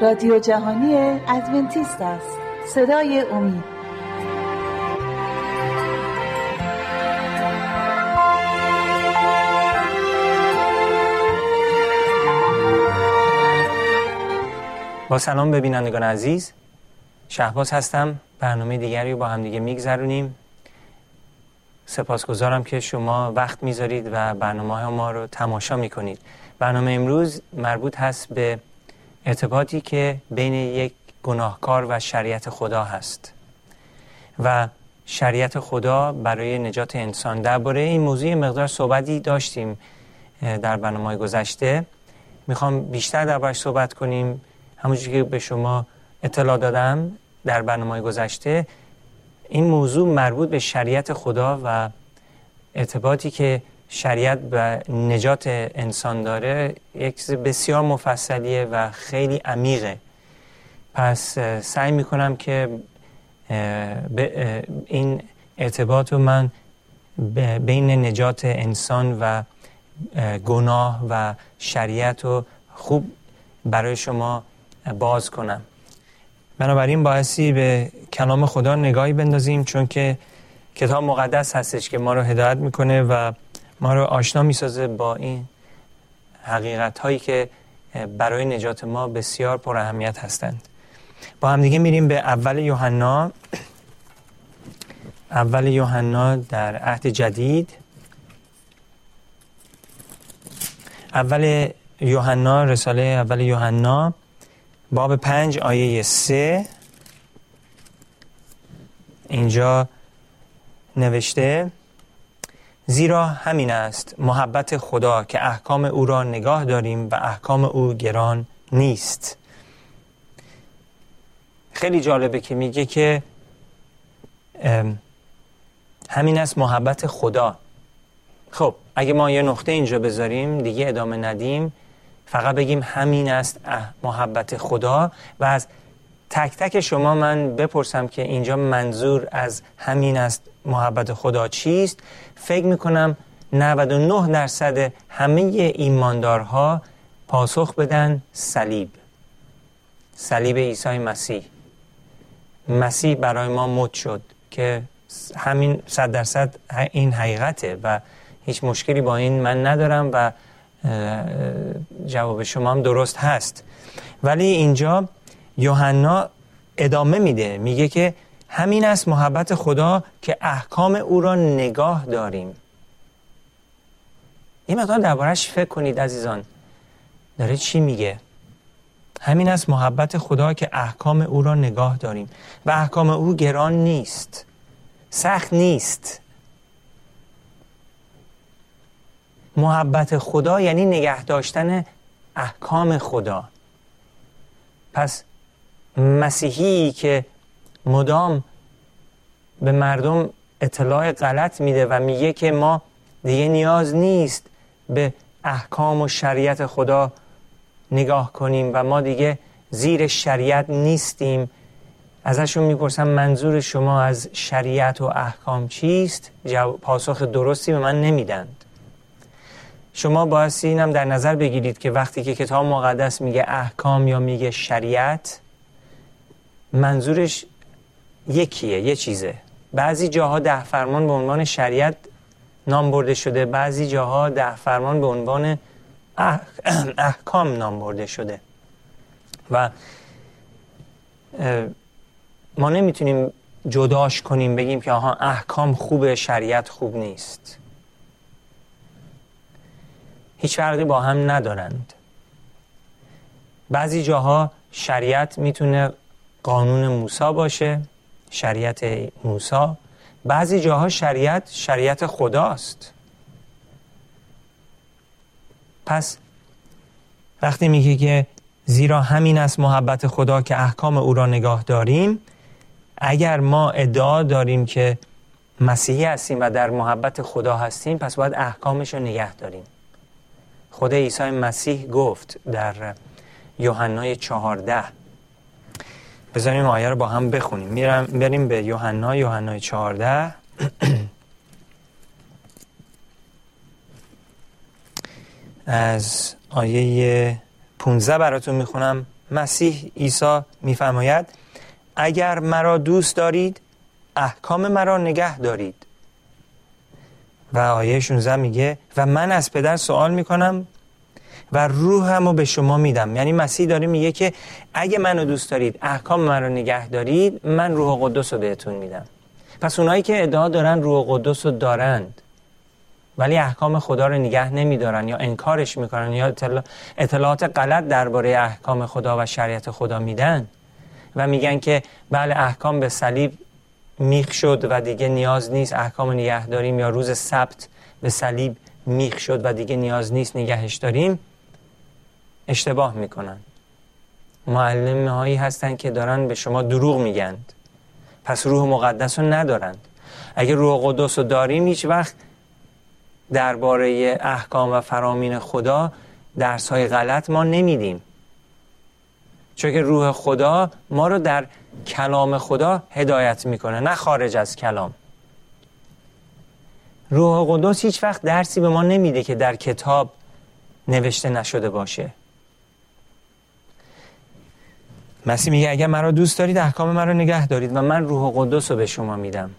رادیو جهانی ادونتیست است. صدای امید. با سلام به بینندگان عزیز. شهباز هستم. برنامه دیگری رو با هم دیگه میگذرونیم. سپاسگزارم که شما وقت می‌ذارید و برنامه ما رو تماشا می‌کنید. برنامه امروز مربوط هست به ارتباطی که بین یک گناهکار و شریعت خدا هست. و شریعت خدا برای نجات انسان. درباره این موضوع مقدار صحبتی داشتیم در برنامه گذشته. می‌خوام بیشتر دربارش صحبت کنیم. همونجوری که به شما اطلاع دادم در برنامه گذشته این موضوع مربوط به شریعت خدا و ارتباطی که شریعت به نجات انسان داره یک بسیار مفصلیه و خیلی عمیقه. پس سعی می‌کنم که این ارتباط رو من بین نجات انسان و گناه و شریعت رو خوب برای شما باز کنم. بنابراین باعثی به کلام خدا نگاهی بندازیم چون که کتاب مقدس هستش که ما رو هدایت می‌کنه و ما رو آشنا می‌سازه با این حقیقت هایی که برای نجات ما بسیار پر اهمیت هستند. با هم دیگه میریم به اول یوحنا. اول یوحنا در عهد جدید. اول یوحنا رساله اول یوحنا باب پنج آیه سه. اینجا نوشته زیرا همین است محبت خدا که احکام او را نگاه داریم و احکام او گران نیست. خیلی جالبه که میگه که همین است محبت خدا. خب اگه ما یه نقطه اینجا بذاریم دیگه ادامه ندیم. فقط بگیم همین است محبت خدا و از تک تک شما من بپرسم که اینجا منظور از همین است محبت خدا چیست؟ فکر می‌کنم 99 درصد همه ایماندارها پاسخ بدن صلیب. صلیب عیسی مسیح. مسیح برای ما مد شد که همین صد درصد این حقیقته و هیچ مشکلی با این من ندارم و جواب شما هم درست هست. ولی اینجا یوحنا ادامه میده. میگه که همین است محبت خدا که احکام او را نگاه داریم. این مقدار دربارش فکر کنید عزیزان. داره چی میگه؟ همین است محبت خدا که احکام او را نگاه داریم. و احکام او گران نیست. سخت نیست. محبت خدا یعنی نگه داشتن احکام خدا. پس مسیحی که مدام به مردم اطلاع غلط میده و میگه که ما دیگه نیاز نیست به احکام و شریعت خدا نگاه کنیم و ما دیگه زیر شریعت نیستیم. ازشون می‌پرسم منظور شما از شریعت و احکام چیست؟ پاسخ درستی به من نمیدند. شما باید اینم در نظر بگیرید که وقتی که کتاب مقدس میگه احکام یا میگه شریعت منظورش یکیه یه چیزه. بعضی جاها ده فرمان به عنوان شریعت نام برده شده بعضی جاها ده فرمان به عنوان احکام نام برده شده. و ما نمی‌تونیم جداش کنیم بگیم که آها احکام خوبه شریعت خوب نیست. هیچ فرقی با هم ندارند. بعضی جاها شریعت می‌تونه قانون موسا باشه. شریعت موسا بعضی جاها شریعت شریعت خداست. پس وقتی میگه که زیرا همین است محبت خدا که احکام او را نگاه داریم اگر ما ادعا داریم که مسیحی هستیم و در محبت خدا هستیم پس باید احکامش رو نگه داریم. خود عیسی مسیح گفت در یوحنای چهارده بذاریم آیه رو با هم بخونیم. میرم بریم به یوحنا یوحنای چهارده. از آیه 15 براتون می‌خونم. مسیح عیسی میفرماید اگر مرا دوست دارید احکام مرا نگه دارید. و آیه 16 میگه و من از پدر سوال می‌کنم و روحم رو به شما میدم. یعنی مسیح داره میگه که اگه منو دوست دارید احکام من رو نگه دارید من روح قدس رو بهتون میدم. پس اونایی که ادعا دارن روح قدس رو دارند. ولی احکام خدا رو نگه نمیدارن یا انکارش می‌کنن یا اطلاعات غلط درباره احکام خدا و شریعت خدا میدن. و میگن که بله احکام به صلیب میخ شد و دیگه نیاز نیست احکام نگه داریم یا روز سبت به صلیب میخ شد و دیگه نیاز نیست نگهش داریم. اشتباه می‌کنن. معلم هایی هستن که دارن به شما دروغ میگند. پس روح مقدس رو ندارند. اگه روح قدس رو داریم هیچ وقت درباره احکام و فرامین خدا درس های غلط ما نمیدیم. چون که روح خدا ما رو در کلام خدا هدایت می‌کنه نه خارج از کلام. روح قدس هیچ وقت درسی به ما نمیده که در کتاب نوشته نشده باشه. مسیح میگه اگر مرا دوست دارید احکام مرا نگه دارید. و من روح قدس رو به شما میدم.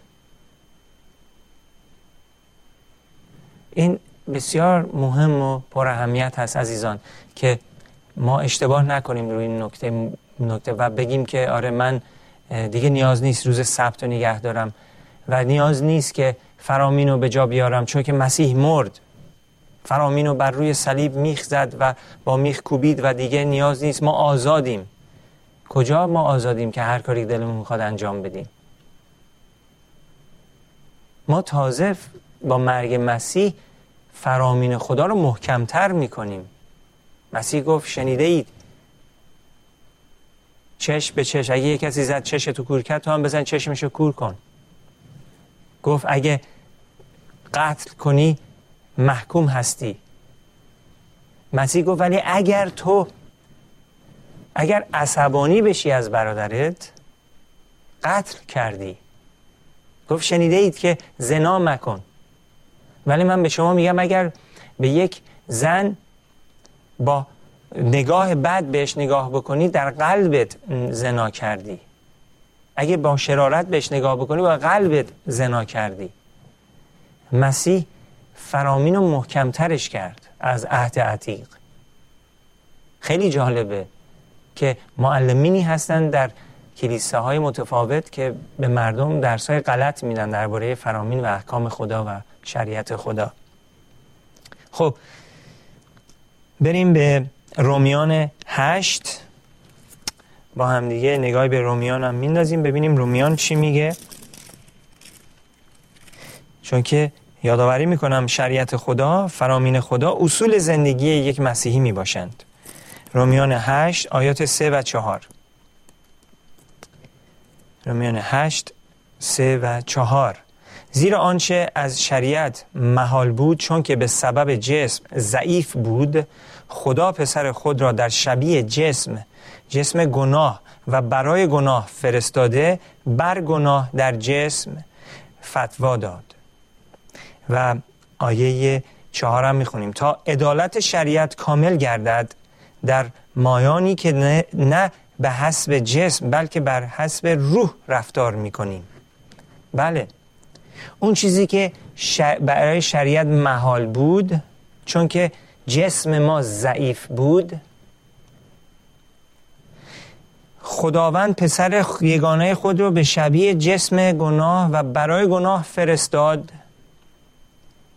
این بسیار مهم و پر اهمیت هست عزیزان که ما اشتباه نکنیم روی این نکته, نکته و بگیم که آره من دیگه نیاز نیست روز سبت رو نگه دارم و نیاز نیست که فرامین رو به جا بیارم چون که مسیح مرد. فرامین رو بر روی صلیب میخ زد و با میخ کوبید و دیگه نیاز نیست. ما آزادیم. کجا ما آزادیم که هر کاری دلمون می‌خواد انجام بدیم؟ ما تازه با مرگ مسیح فرامین خدا رو محکمتر می‌کنیم. مسیح گفت شنیده اید چش به چش اگه یه کسی زد چش تو کور کرد تو هم بزن چشمشو کور کن. گفت اگه قتل کنی محکوم هستی. مسیح گفت ولی اگر تو اگر عصبانی بشی از برادرت قتل کردی. گفت شنیده اید که زنا مکن. ولی من به شما میگم اگر به یک زن با نگاه بد بهش نگاه بکنی در قلبت زنا کردی. اگه با شرارت بهش نگاه بکنی با قلبت زنا کردی. مسیح فرامین و محکمترش کرد از عهد عتیق. خیلی جالبه. که معلمینی هستن در کلیسه های متفاوت که به مردم درس های غلط میدن درباره فرامین و احکام خدا و شریعت خدا. خب بریم به رومیان هشت. با هم دیگه نگاهی به رومیان هم میندازیم ببینیم رومیان چی میگه. چون که یادآوری می‌کنم شریعت خدا فرامین خدا اصول زندگی یک مسیحی می‌باشند. رومیان هشت آیات سه و چهار. رومیان هشت سه و چهار. زیرا آنچه از شریعت محال بود چون که به سبب جسم ضعیف بود خدا پسر خود را در شبیه جسم جسم گناه و برای گناه فرستاده بر گناه در جسم فتوا داد. و آیه چهارم می‌خونیم. تا عدالت شریعت کامل گردد در مایانی که نه, به حسب جسم بلکه بر حسب روح رفتار می‌کنیم. بله. اون چیزی که برای شریعت محال بود چون که جسم ما ضعیف بود خداوند پسر یگانه خود رو به شبیه جسم گناه و برای گناه فرستاد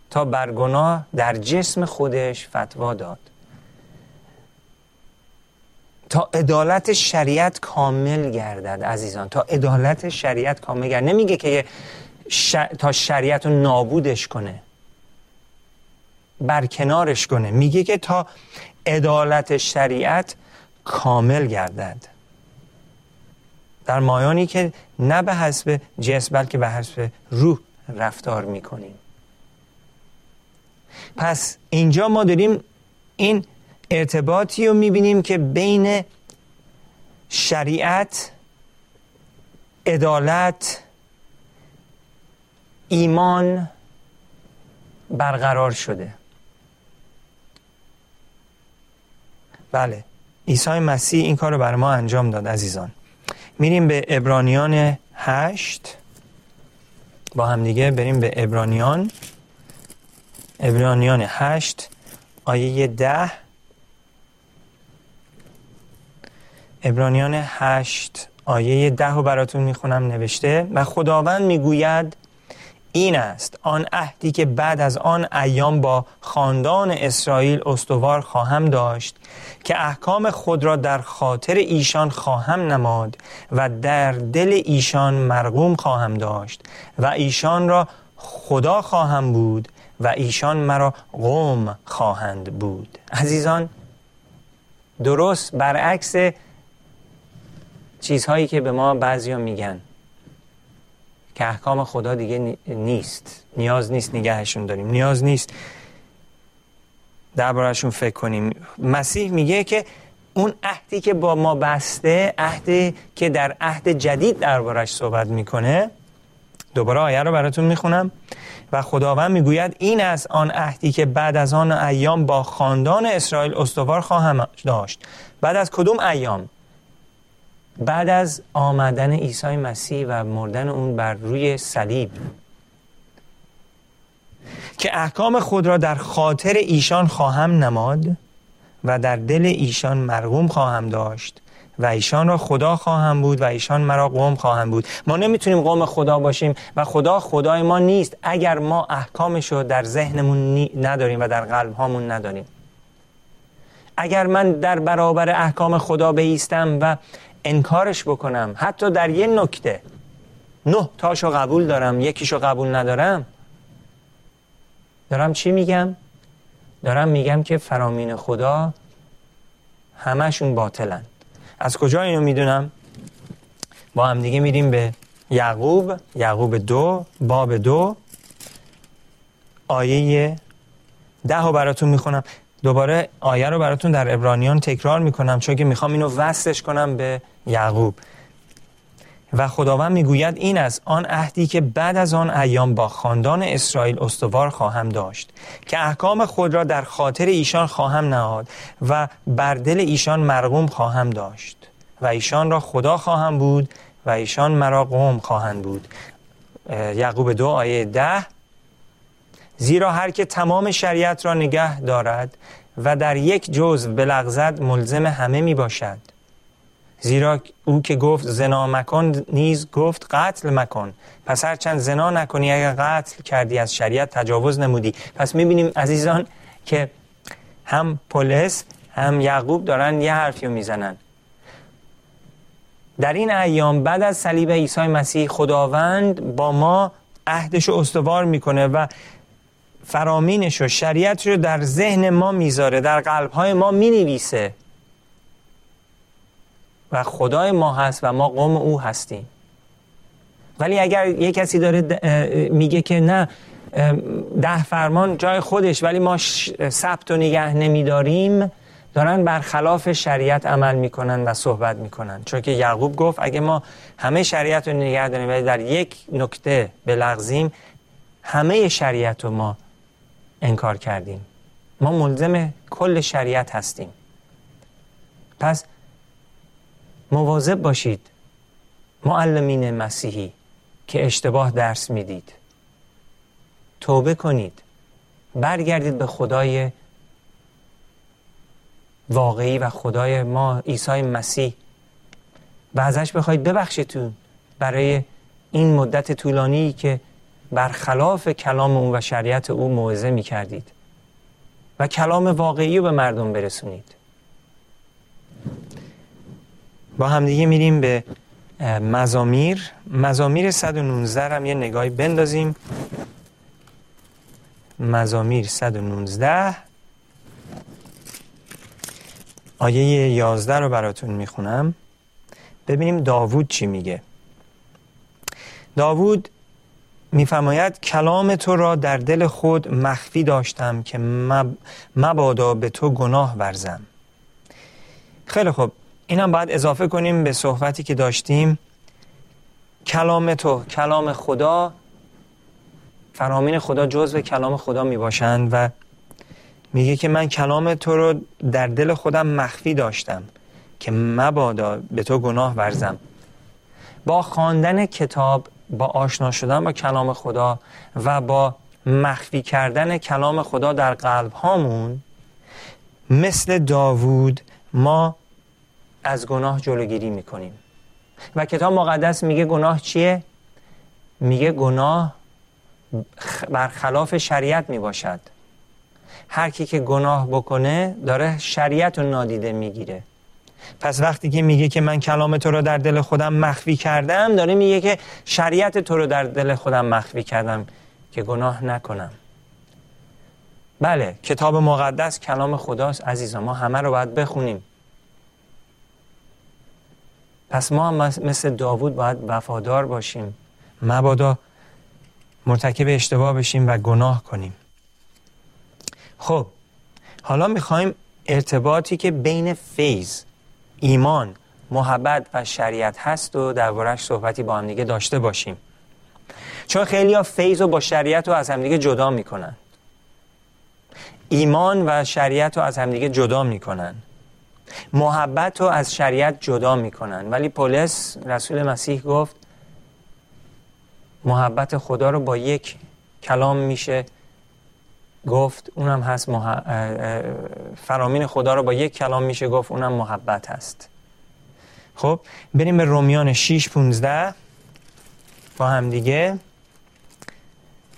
تا بر گناه در جسم خودش فتوا داد. تا عدالت شریعت کامل گردد عزیزان. تا عدالت شریعت کامل گردد. نمیگه که تا شریعت رو نابودش کنه. برکنارش کنه. میگه که تا عدالت شریعت کامل گردد. در مایانی که نه به حسب جسم بلکه به حسب روح رفتار می‌کنیم. پس اینجا ما داریم این ارتباطی رو می‌بینیم که بین شریعت عدالت ایمان برقرار شده. بله عیسی مسیح این کار رو بر ما انجام داد عزیزان. میریم به ابرانیان هشت. با همدیگه بریم به ابرانیان ابرانیان هشت آیه ده. ابرانیان هشت آیه ده رو براتون می‌خونم نوشته و خداوند می‌گوید این است آن عهدی که بعد از آن ایام با خاندان اسرائیل استوار خواهم داشت که احکام خود را در خاطر ایشان خواهم نماد و در دل ایشان مرغوم خواهم داشت و ایشان را خدا خواهم بود و ایشان مرا قوم خواهند بود. عزیزان درست برعکس چیزهایی که به ما بعضیا میگن. که احکام خدا دیگه نیست. نیاز نیست نگهشون داریم. نیاز نیست دربارهشون فکر کنیم. مسیح میگه که اون عهدی که با ما بسته عهدی که در عهد جدید دربارش صحبت می‌کنه دوباره آیه رو براتون می‌خونم. و خداوند می‌گوید این از آن عهدی که بعد از آن ایام با خاندان اسرائیل استوار خواهم داشت. بعد از کدوم ایام؟ بعد از آمدن عیسی مسیح و مردن اون بر روی صلیب که احکام خود را در خاطر ایشان خواهم نماد و در دل ایشان مرغوم خواهم داشت و ایشان را خدا خواهم بود و ایشان مرا قوم خواهم بود. ما نمی‌تونیم قوم خدا باشیم و خدا خدای ما نیست اگر ما احکامش رو در ذهنمون نداریم و در قلب هامون نداریم. اگر من در برابر احکام خدا بیستم و انکارش بکنم. حتی در یه نکته. نه تاشو قبول دارم یکیشو قبول ندارم. دارم چی میگم؟ دارم میگم که فرامین خدا همشون باطلن. از کجا اینو می‌دونم؟ با هم دیگه میریم به یعقوب یعقوب دو باب دو آیه ده رو براتون می‌خونم. دوباره آیه رو براتون در ابرانیان تکرار می‌کنم چون که می‌خوام اینو وصلش کنم به یعقوب. و خداوند می‌گوید این از آن عهدی که بعد از آن ایام با خاندان اسرائیل استوار خواهم داشت که احکام خود را در خاطر ایشان خواهم نهاد و بر دل ایشان مرغوم خواهم داشت. و ایشان را خدا خواهم بود و ایشان مرا قوم خواهند بود. یعقوب دو آیه ده زیرا هر که تمام شریعت را نگه دارد و در یک جزو بلغزد ملزم همه می باشد زیرا او که گفت زنا مکن نیز گفت قتل مکن. پس هرچند زنا نکنی اگر قتل کردی از شریعت تجاوز نمودی. پس می‌بینیم عزیزان که هم پولس هم یعقوب دارن یه حرفی رو می‌زنن. در این ایام بعد از صلیب عیسی مسیح خداوند با ما عهدش استوار می‌کنه و فرامینش و شریعت رو در ذهن ما می‌ذاره در قلبهای ما می‌نویسه. و خدای ما هست و ما قوم او هستیم. ولی اگر یه کسی داره میگه که نه ده فرمان جای خودش ولی ما ثبت و نگه نمیداریم دارن برخلاف شریعت عمل می‌کنن و صحبت می‌کنن. چون که یعقوب گفت اگه ما همه شریعت رو نگه داریم ولی در یک نکته بلغزیم همه شریعت رو ما انکار کردیم. ما ملزم کل شریعت هستیم. پس مواظب باشید معلمین مسیحی که اشتباه درس می‌دید توبه کنید برگردید به خدای واقعی و خدای ما عیسی مسیح و ازش بخواید ببخشیتون برای این مدت طولانی که برخلاف کلام او و شریعت او موعظه می کردید و کلام واقعی رو به مردم برسونید. با همدیگه میریم به مزامیر. مزامیر 119 هم یه نگاهی بندازیم. مزامیر 119 آیه 11 رو براتون می‌خونم. ببینیم داوود چی میگه. داوود میفرماید کلام تو را در دل خود مخفی داشتم که مبادا به تو گناه ورزم. خیلی خوب. اینم باید اضافه کنیم به صحبتی که داشتیم. کلام تو کلام خدا فرامین خدا جزو کلام خدا می باشند و میگه که من کلام تو رو در دل خودم مخفی داشتم که مبادا به تو گناه ورزم. با خواندن کتاب با آشنا شدن با کلام خدا و با مخفی کردن کلام خدا در قلب هامون مثل داوود ما از گناه جلوگیری می‌کنیم. و کتاب مقدس میگه گناه چیه؟ میگه گناه برخلاف شریعت می‌باشد. هر کی که گناه بکنه داره شریعت رو نادیده می‌گیره. پس وقتی که میگه که من کلام تو رو در دل خودم مخفی کردم داره میگه که شریعت تو رو در دل خودم مخفی کردم که گناه نکنم. بله کتاب مقدس کلام خداست عزیزان ما همه رو باید بخونیم. پس ما مثل داوود باید وفادار باشیم. مبادا مرتکب اشتباه بشیم و گناه کنیم. خب حالا می‌خوایم ارتباطی که بین فیض ایمان محبت و شریعت هست و دربارهش صحبتی با هم دیگه داشته باشیم. چون خیلی ها فیض رو با شریعت رو از همدیگه جدا می‌کنن. ایمان و شریعت رو از همدیگه جدا می‌کنن. محبت رو از شریعت جدا می‌کنن. ولی پولس رسول مسیح گفت محبت خدا رو با یک کلام میشه گفت اونم هست مح... فرامین خدا رو با یک کلام میشه گفت اونم محبت هست. خب بریم به رومیان 6 15 با هم دیگه.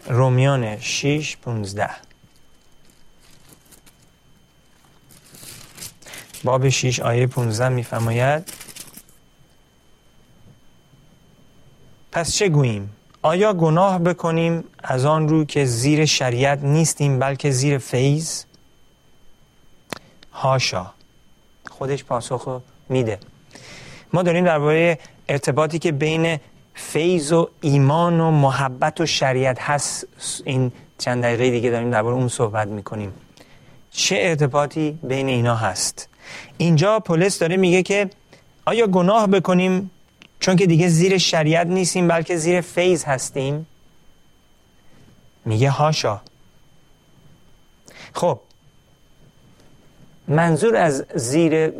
رومیان 6 15 باب 6 آیه 15 میفرماید. پس چه گوییم؟ آیا گناه بکنیم از آن رو که زیر شریعت نیستیم بلکه زیر فیض؟ هاشا. خودش پاسخ میده. ما داریم درباره ارتباطی که بین فیض و ایمان و محبت و شریعت هست. این چند دقیقه دیگه داریم درباره اون صحبت می‌کنیم. چه ارتباطی بین اینا هست؟ اینجا پولس داره میگه که آیا گناه بکنیم چون که دیگه زیر شریعت نیستیم بلکه زیر فیض هستیم. میگه هاشا. خب منظور از زیر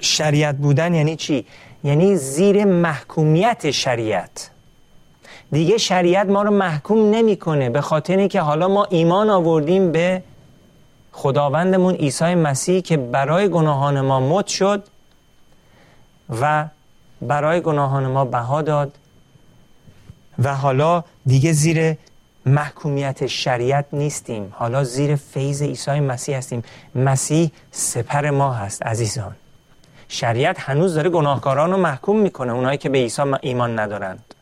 شریعت بودن یعنی چی؟ یعنی زیر محکومیت شریعت. دیگه شریعت ما رو محکوم نمی‌کنه به خاطر اینکه حالا ما ایمان آوردیم به خداوندمون عیسی مسیح که برای گناهان ما مت شد و برای گناهان ما بها داد و حالا دیگه زیر محکومیت شریعت نیستیم. حالا زیر فیض عیسی مسیح هستیم. مسیح سپر ما هست عزیزان. شریعت هنوز داره گناهکاران رو محکوم می‌کنه اونایی که به عیسی ایمان ندارند.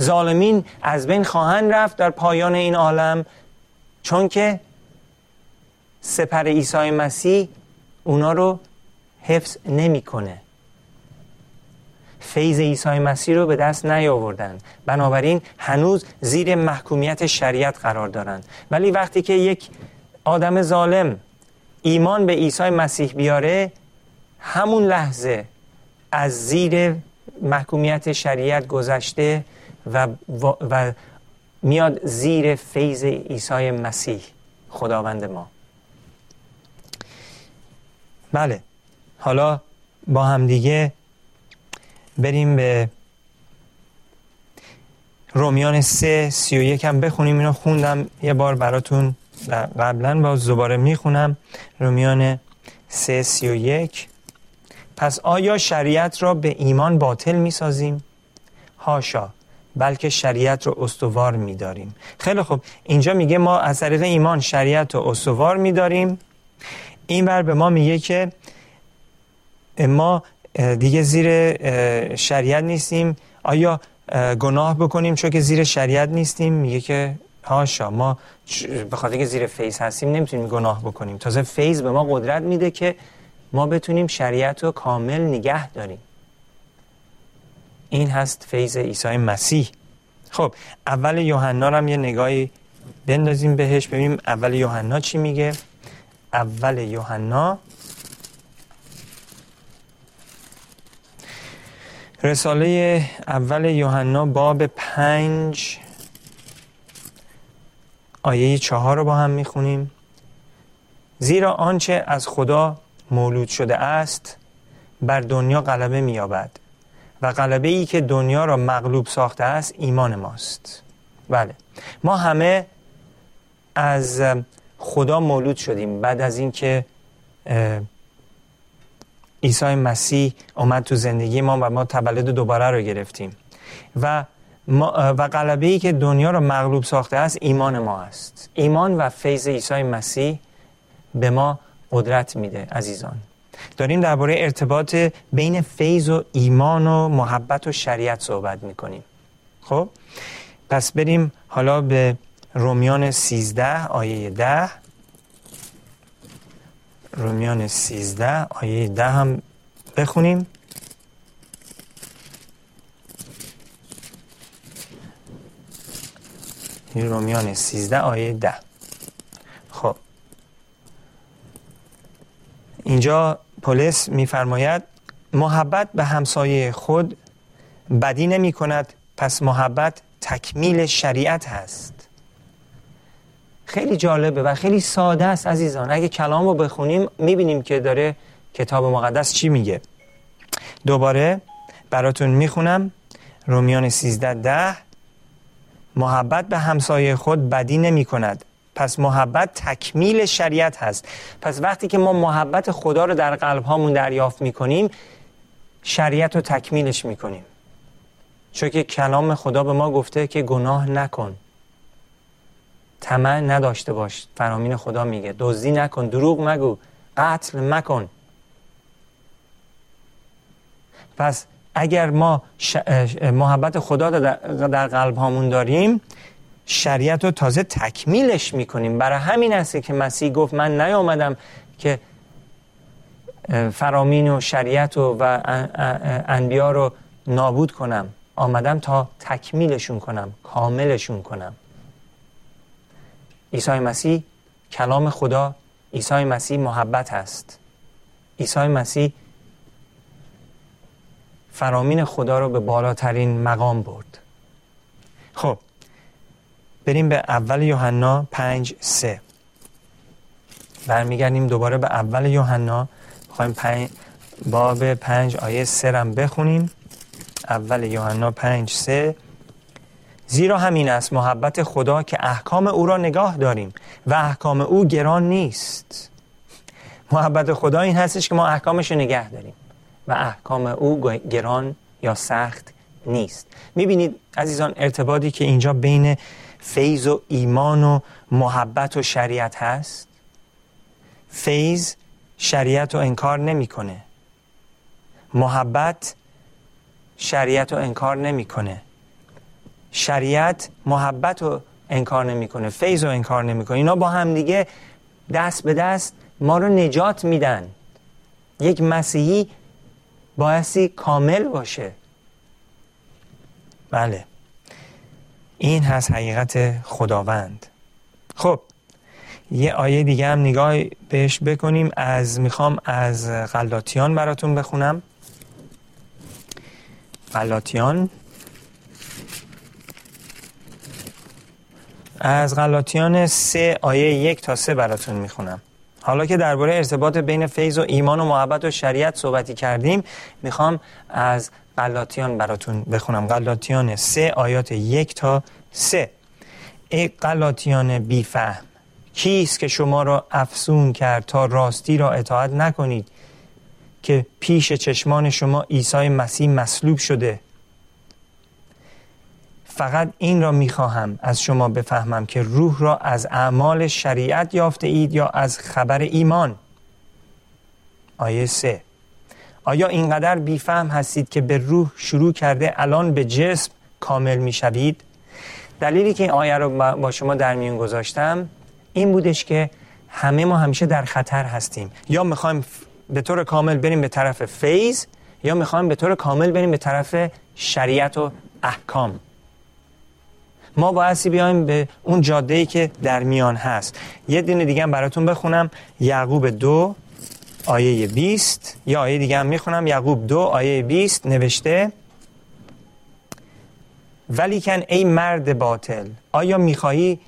ظالمین از بین خواهند رفت در پایان این عالم چون که سپر عیسی مسیح اونا رو حفظ نمی‌کنه. فیض عیسی مسیح رو به دست نیاوردن. بنابراین هنوز زیر محکومیت شریعت قرار دارند ولی وقتی که یک آدم ظالم ایمان به عیسی مسیح بیاره همون لحظه از زیر محکومیت شریعت گذشته و, و میاد زیر فیض عیسی مسیح خداوند ما. بله. حالا با همدیگه بریم به رومیان سه سی و یک هم بخونیم. اینو خوندم یه بار براتون قبلا با دوباره می‌خونم. رومیان سه سی و یک. پس آیا شریعت را به ایمان باطل می‌سازیم؟ هاشا بلکه شریعت رو استوار میداریم. خیلی خوب. اینجا میگه ما از طریق ایمان شریعت رو استوار میداریم. این بر به ما میگه که ما دیگه زیر شریعت نیستیم. آیا گناه بکنیم چون که زیر شریعت نیستیم؟ میگه که هاشا ما به خاطر که زیر فیض هستیم نمی‌تونیم گناه بکنیم. تازه فیض به ما قدرت میده که ما بتونیم شریعت رو کامل نگه داریم. این هست فیض عیسی مسیح. خب اول یوحنا هم یه نگاهی بندازیم بهش. ببینیم اول یوحنا چی میگه. اول یوحنا رساله اول یوحنا باب پنج آیه چهار رو با هم می‌خونیم. زیرا آنچه از خدا مولود شده است بر دنیا غلبه مییابد و غلبه ای که دنیا را مغلوب ساخته است ایمان ماست. بله ما همه از خدا مولود شدیم. بعد از اینکه عیسی مسیح اومد تو زندگی ما و ما تولد دوباره رو گرفتیم. و و غلبه ای که دنیا رو مغلوب ساخته است ایمان ما است. ایمان و فیض عیسی مسیح به ما قدرت میده عزیزان. داریم درباره ارتباط بین فیض و ایمان و محبت و شریعت صحبت می‌کنیم. خب؟ پس بریم حالا به رومیان 13 آیه 10 رومیان 13 آیه 10 هم بخونیم. رومیان 13 آیه 10 خب. اینجا پولس میفرماید محبت به همسایه خود بدی نمی کند پس محبت تکمیل شریعت هست. خیلی جالبه و خیلی ساده است عزیزان. اگه کلام رو بخونیم می‌بینیم که داره کتاب مقدس چی میگه. دوباره براتون می‌خونم. رومیان 13 ده. محبت به همسایه خود بدی نمی کند پس محبت تکمیل شریعت هست. پس وقتی که ما محبت خدا رو در قلب هامون دریافت می کنیم شریعت رو تکمیلش می کنیم چون که کلام خدا به ما گفته که گناه نکن. طمع نداشته باش. فرامین خدا میگه. دزدی نکن دروغ مگو. قتل مکن. پس اگر ما محبت خدا در قلب هامون داریم شریعت رو تازه تکمیلش می‌کنیم. برای همین است که مسیح گفت من نیامدم که فرامین و شریعت و, و انبیا رو نابود کنم. آمدم تا تکمیلشون کنم کاملشون کنم. عیسی مسیح کلام خدا عیسی مسیح محبت است. عیسی مسیح فرامین خدا رو به بالاترین مقام برد. خب بریم به اول یوحنا پنج سه. برمیگردیم دوباره به اول یوحنا. می‌خوایم پنج باب پنج آیه سه رم بخونیم. اول یوحنا پنج سه. زیرا همین است محبت خدا که احکام او را نگاه داریم و احکام او گران نیست. محبت خدا این هستش که ما احکامش رو نگه داریم و احکام او گران یا سخت نیست. می‌بینید عزیزان ارتباطی که اینجا بین فیض و ایمان و محبت و شریعت هست؟ فیض شریعت رو انکار نمی‌کنه. محبت شریعت رو انکار نمی‌کنه. شریعت محبت رو انکار نمی‌کنه فیض رو انکار نمی‌کنه. اینا با هم دیگه دست به دست ما رو نجات میدن. یک مسیحی بایستی کامل باشه. بله. این هست حقیقت خداوند. خب یه آیه دیگه هم نگاه بهش بکنیم. از می‌خوام از غلاطیان براتون بخونم. غلاطیان از غلاطیان سه آیه یک تا سه براتون می‌خونم. حالا که درباره ارتباط بین فیض و ایمان و محبت و شریعت صحبتی کردیم می‌خوام از غلاطیان براتون بخونم. غلاطیان سه آیات یک تا سه. ای غلاطیان بیفهم کیست که شما را افسون کرد تا راستی را اطاعت نکنید که پیش چشمان شما عیسی مسیح مصلوب شده؟ فقط این را می‌خواهم از شما بفهمم که روح را از اعمال شریعت یافته اید یا از خبر ایمان. آیه سه. آیا اینقدر بیفهم هستید که به روح شروع کرده الان به جسم کامل می‌شوید؟ دلیلی که این آیه رو با شما در میون گذاشتم این بودش که همه ما همیشه در خطر هستیم. یا می‌خوایم به طور کامل بریم به طرف فیض یا می‌خوایم به طور کامل بریم به طرف شریعت و احکام. ما بایستی بیایم به اون جاده ای که در میان هست. یه دین دیگه هم براتون بخونم. یعقوب دو آیه 20 یا آیه دیگه هم می‌خونم. یعقوب دو آیه 20 نوشته ولیکن ای مرد باطل آیا می‌خواهی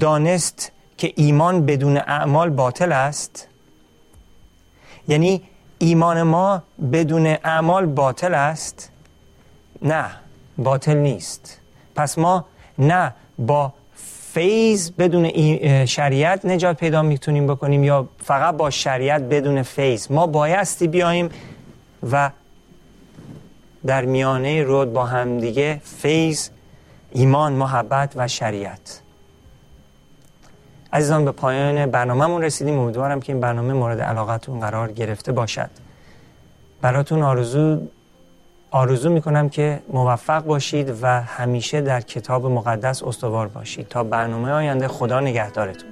دانست که ایمان بدون اعمال باطل است؟ یعنی ایمان ما بدون اعمال باطل است؟ نه باطل نیست. پس ما نه با فیض بدون شریعت نجات پیدا می‌تونیم بکنیم یا فقط با شریعت بدون فیض. ما بایستی بیاییم و در میانه رود با همدیگه فیض ایمان محبت و شریعت. عزیزان به پایان برنامهمون رسیدیم. امیدوارم که این برنامه مورد علاقتون قرار گرفته باشد. براتون آرزو آرزو می‌کنم که موفق باشید و همیشه در کتاب مقدس استوار باشید. تا برنامه آینده خدا نگهدارتون.